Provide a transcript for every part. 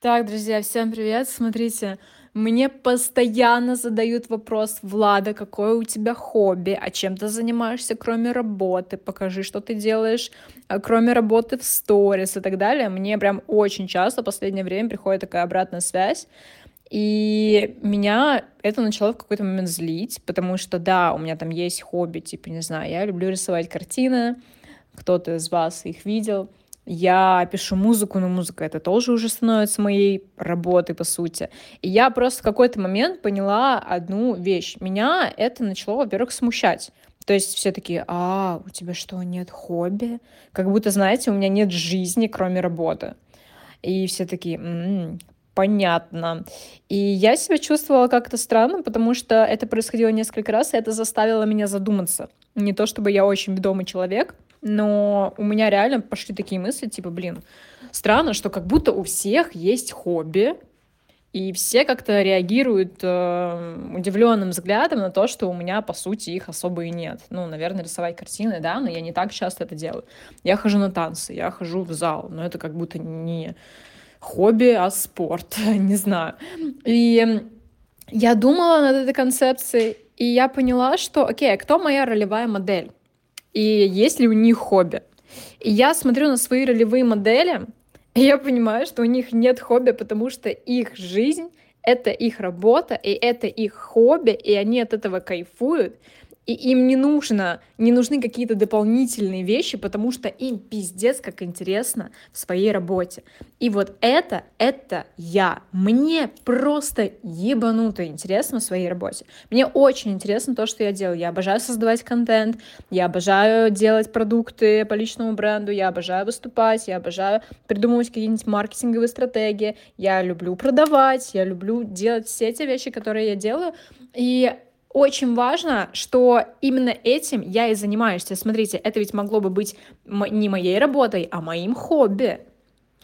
Так, друзья, всем привет! Смотрите, мне постоянно задают вопрос: "Влада, какое у тебя хобби? А чем ты занимаешься, кроме работы? Покажи, что ты делаешь, а, кроме работы в сторис" и так далее. Мне прям очень часто в последнее время приходит такая обратная связь, и меня это начало в какой-то момент злить, потому что, да, у меня там есть хобби, типа, не знаю, я люблю рисовать картины, кто-то из вас их видел. Я пишу музыку, но музыка это тоже уже становится моей работой, по сути. И я просто в какой-то момент поняла одну вещь. Меня это начало, во-первых, смущать. То есть все такие: "А, у тебя что, нет хобби?" Как будто, знаете, у меня нет жизни, кроме работы. И все такие: "М, понятно". И я себя чувствовала как-то странно, потому что это происходило несколько раз, и это заставило меня задуматься. Не то чтобы я очень ведомый человек, но у меня реально пошли такие мысли, типа, блин, странно, что как будто у всех есть хобби, и все как-то реагируют э, удивленным взглядом на то, что у меня, по сути, их особо и нет. Ну, наверное, рисовать картины, да, но я не так часто это делаю. Я хожу на танцы, я хожу в зал, но это как будто не хобби, а спорт, не знаю. И я думала над этой концепцией, и я поняла, что, окей, а кто моя ролевая модель? И есть ли у них хобби. И я смотрю на свои ролевые модели, и я понимаю, что у них нет хобби, потому что их жизнь — это их работа, и это их хобби, и они от этого кайфуют и им не нужно, не нужны какие-то дополнительные вещи, потому что им пиздец как интересно в своей работе. И вот это, это я. Мне просто ебануто интересно в своей работе. Мне очень интересно то, что я делаю. Я обожаю создавать контент, я обожаю делать продукты по личному бренду, я обожаю выступать, я обожаю придумывать какие-нибудь маркетинговые стратегии, я люблю продавать, я люблю делать все эти вещи, которые я делаю. И очень важно, что именно этим я и занимаюсь. Смотрите, это ведь могло бы быть не моей работой, а моим хобби.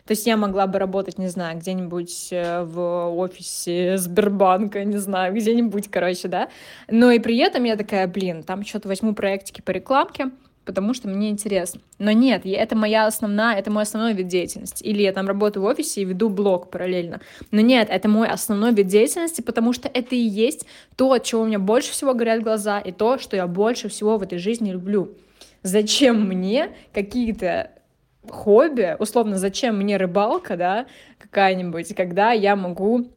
То есть я могла бы работать, не знаю, где-нибудь э, в офисе Сбербанка, не знаю, где-нибудь, короче, да. Но и при этом я такая, блин, там что-то возьму проектики по рекламке, потому что мне интересно. Но нет, это моя основная, это мой основной вид деятельности. Или я там работаю в офисе и веду блог параллельно. Но нет, это мой основной вид деятельности, потому что это и есть то, от чего у меня больше всего горят глаза, и то, что я больше всего в этой жизни люблю. Зачем мне какие-то хобби, условно, зачем мне рыбалка, да, какая-нибудь, когда я могу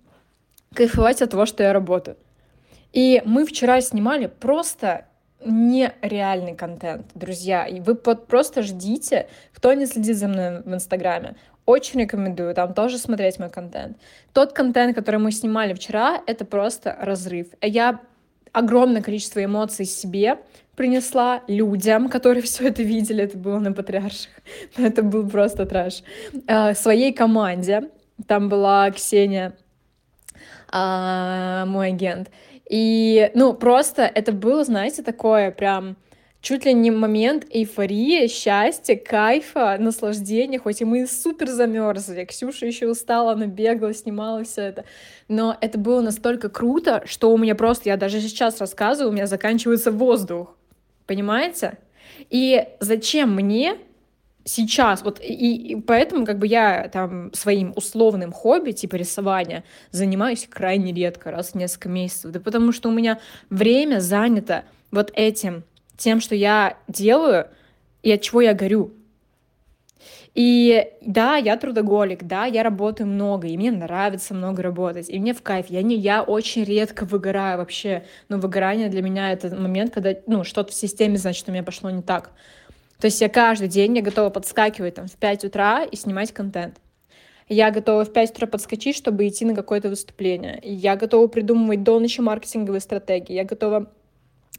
кайфовать от того, что я работаю. И мы вчера снимали просто нереальный контент, друзья. И вы просто ждите, кто не следит за мной в Инстаграме. Очень рекомендую там тоже смотреть мой контент. Тот контент, который мы снимали вчера, это просто разрыв. Я огромное количество эмоций себе принесла людям, которые все это видели, это было на Патриарших, это был просто трэш, э, своей команде, там была Ксения, а, мой агент, и, ну, просто это было, знаете, такое прям чуть ли не момент эйфории, счастья, кайфа, наслаждения, хоть и мы супер замерзли, Ксюша еще устала, она бегала, снимала все это, но это было настолько круто, что у меня просто, я даже сейчас рассказываю, у меня заканчивается воздух, понимаете? И зачем мне сейчас, вот и, и поэтому как бы я там своим условным хобби, типа рисования, занимаюсь крайне редко, раз в несколько месяцев, да потому что у меня время занято вот этим, тем, что я делаю и от чего я горю. И да, я трудоголик, да, я работаю много, и мне нравится много работать, и мне в кайф. Я, не, я очень редко выгораю вообще. Но выгорание для меня это момент, когда ну, что-то в системе, значит, у меня пошло не так. То есть я каждый день я готова подскакивать там в 5 утра и снимать контент. Я готова в 5 утра подскочить, чтобы идти на какое-то выступление. Я готова придумывать до ночи маркетинговые стратегии. Я готова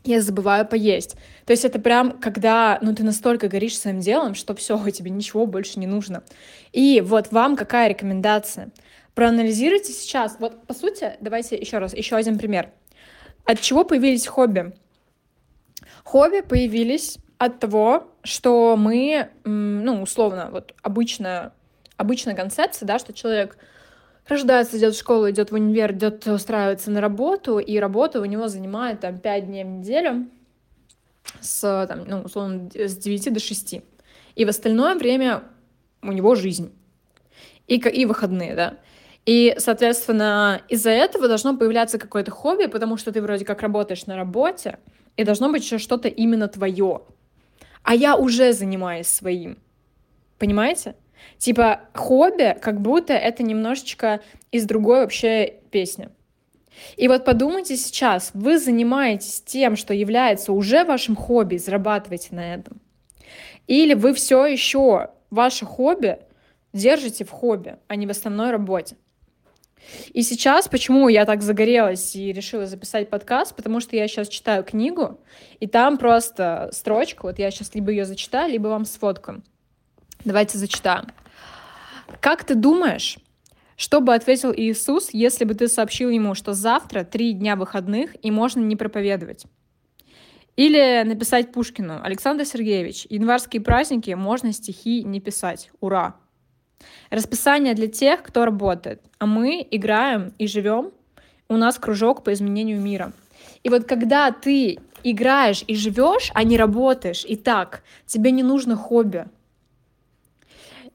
я забываю поесть. То есть это прям, когда, ну, ты настолько горишь своим делом, что все, тебе ничего больше не нужно. И вот вам какая рекомендация? Проанализируйте сейчас. Вот, по сути, давайте еще раз, еще один пример. От чего появились хобби? Хобби появились от того, что мы, ну, условно, вот обычная, обычная концепция, да, что человек рождается, идет в школу, идет в универ, идет устраиваться на работу, и работа у него занимает там 5 дней в неделю с, там, ну, условно, с 9 до 6. И в остальное время у него жизнь. И, и выходные, да. И, соответственно, из-за этого должно появляться какое-то хобби, потому что ты вроде как работаешь на работе, и должно быть еще что-то именно твое. А я уже занимаюсь своим. Понимаете? Типа хобби, как будто это немножечко из другой вообще песни. И вот подумайте сейчас, вы занимаетесь тем, что является уже вашим хобби, зарабатываете на этом. Или вы все еще ваше хобби держите в хобби, а не в основной работе. И сейчас, почему я так загорелась и решила записать подкаст, потому что я сейчас читаю книгу, и там просто строчка, вот я сейчас либо ее зачитаю, либо вам сфоткаю. Давайте зачитаем. Как ты думаешь, что бы ответил Иисус, если бы ты сообщил ему, что завтра три дня выходных и можно не проповедовать? Или написать Пушкину, Александр Сергеевич, январские праздники можно стихи не писать. Ура! Расписание для тех, кто работает. А мы играем и живем. У нас кружок по изменению мира. И вот когда ты играешь и живешь, а не работаешь, и так, тебе не нужно хобби.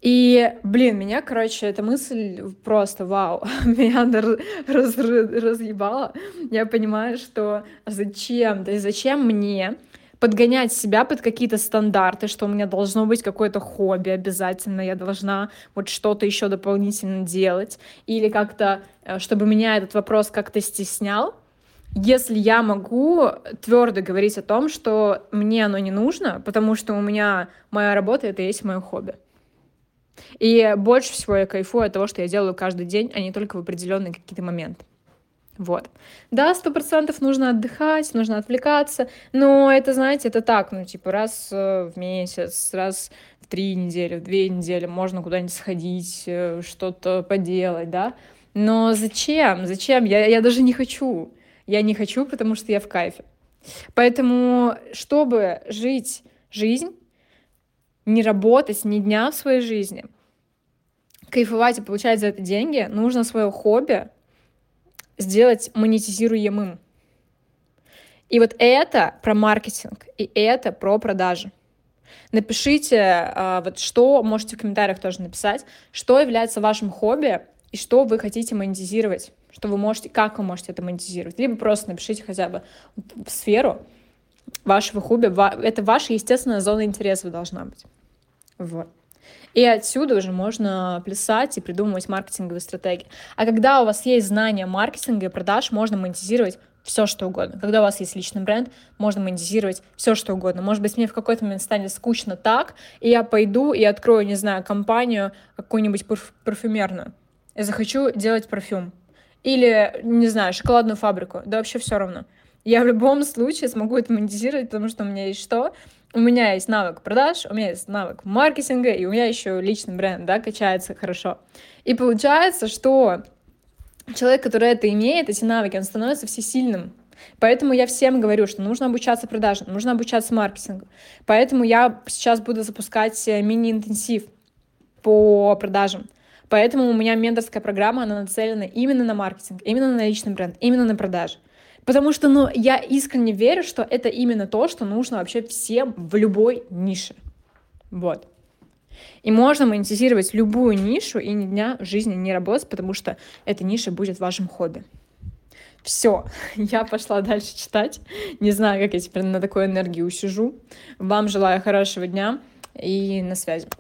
И, блин, меня, короче, эта мысль просто вау, меня раз, раз, разъебала. Я понимаю, что зачем, то есть зачем мне подгонять себя под какие-то стандарты, что у меня должно быть какое-то хобби обязательно, я должна вот что-то еще дополнительно делать, или как-то, э, чтобы меня этот вопрос как-то стеснял, если я могу твердо говорить о том, что мне оно не нужно, потому что у меня моя работа — это и есть мое хобби. И больше всего я кайфую от того, что я делаю каждый день, а не только в определенные какие-то моменты. Вот. Да, сто процентов нужно отдыхать, нужно отвлекаться, но это, знаете, это так, ну, типа, раз э, в месяц, раз в три недели, в две недели можно куда-нибудь сходить, э, что-то поделать, да. Но зачем? Зачем? Я, я даже не хочу. Я не хочу, потому что я в кайфе. Поэтому, чтобы жить жизнь, не работать ни дня в своей жизни, кайфовать и получать за это деньги, нужно свое хобби сделать монетизируемым. И вот это про маркетинг, и это про продажи. Напишите, а, вот что, можете в комментариях тоже написать, что является вашим хобби и что вы хотите монетизировать, что вы можете, как вы можете это монетизировать. Либо просто напишите хотя бы в сферу вашего хобби, это ваша естественная зона интересов должна быть. Вот. И отсюда уже можно плясать и придумывать маркетинговые стратегии. А когда у вас есть знания маркетинга и продаж, можно монетизировать все, что угодно. Когда у вас есть личный бренд, можно монетизировать все, что угодно. Может быть, мне в какой-то момент станет скучно так, и я пойду и открою, не знаю, компанию какую-нибудь парф- парфюмерную. Я захочу делать парфюм. Или, не знаю, шоколадную фабрику. Да вообще все равно. Я в любом случае смогу это монетизировать, потому что у меня есть что? у меня есть навык продаж, у меня есть навык маркетинга, и у меня еще личный бренд, да, качается хорошо. И получается, что человек, который это имеет, эти навыки, он становится всесильным. Поэтому я всем говорю, что нужно обучаться продажам, нужно обучаться маркетингу. Поэтому я сейчас буду запускать э, мини-интенсив по продажам. Поэтому у меня менторская программа, она нацелена именно на маркетинг, именно на личный бренд, именно на продажи. Потому что, ну, я искренне верю, что это именно то, что нужно вообще всем в любой нише. Вот. И можно монетизировать любую нишу и ни дня жизни не работать, потому что эта ниша будет вашим хобби. Все, я пошла дальше читать. Не знаю, как я теперь на такой энергии усижу. Вам желаю хорошего дня и на связи.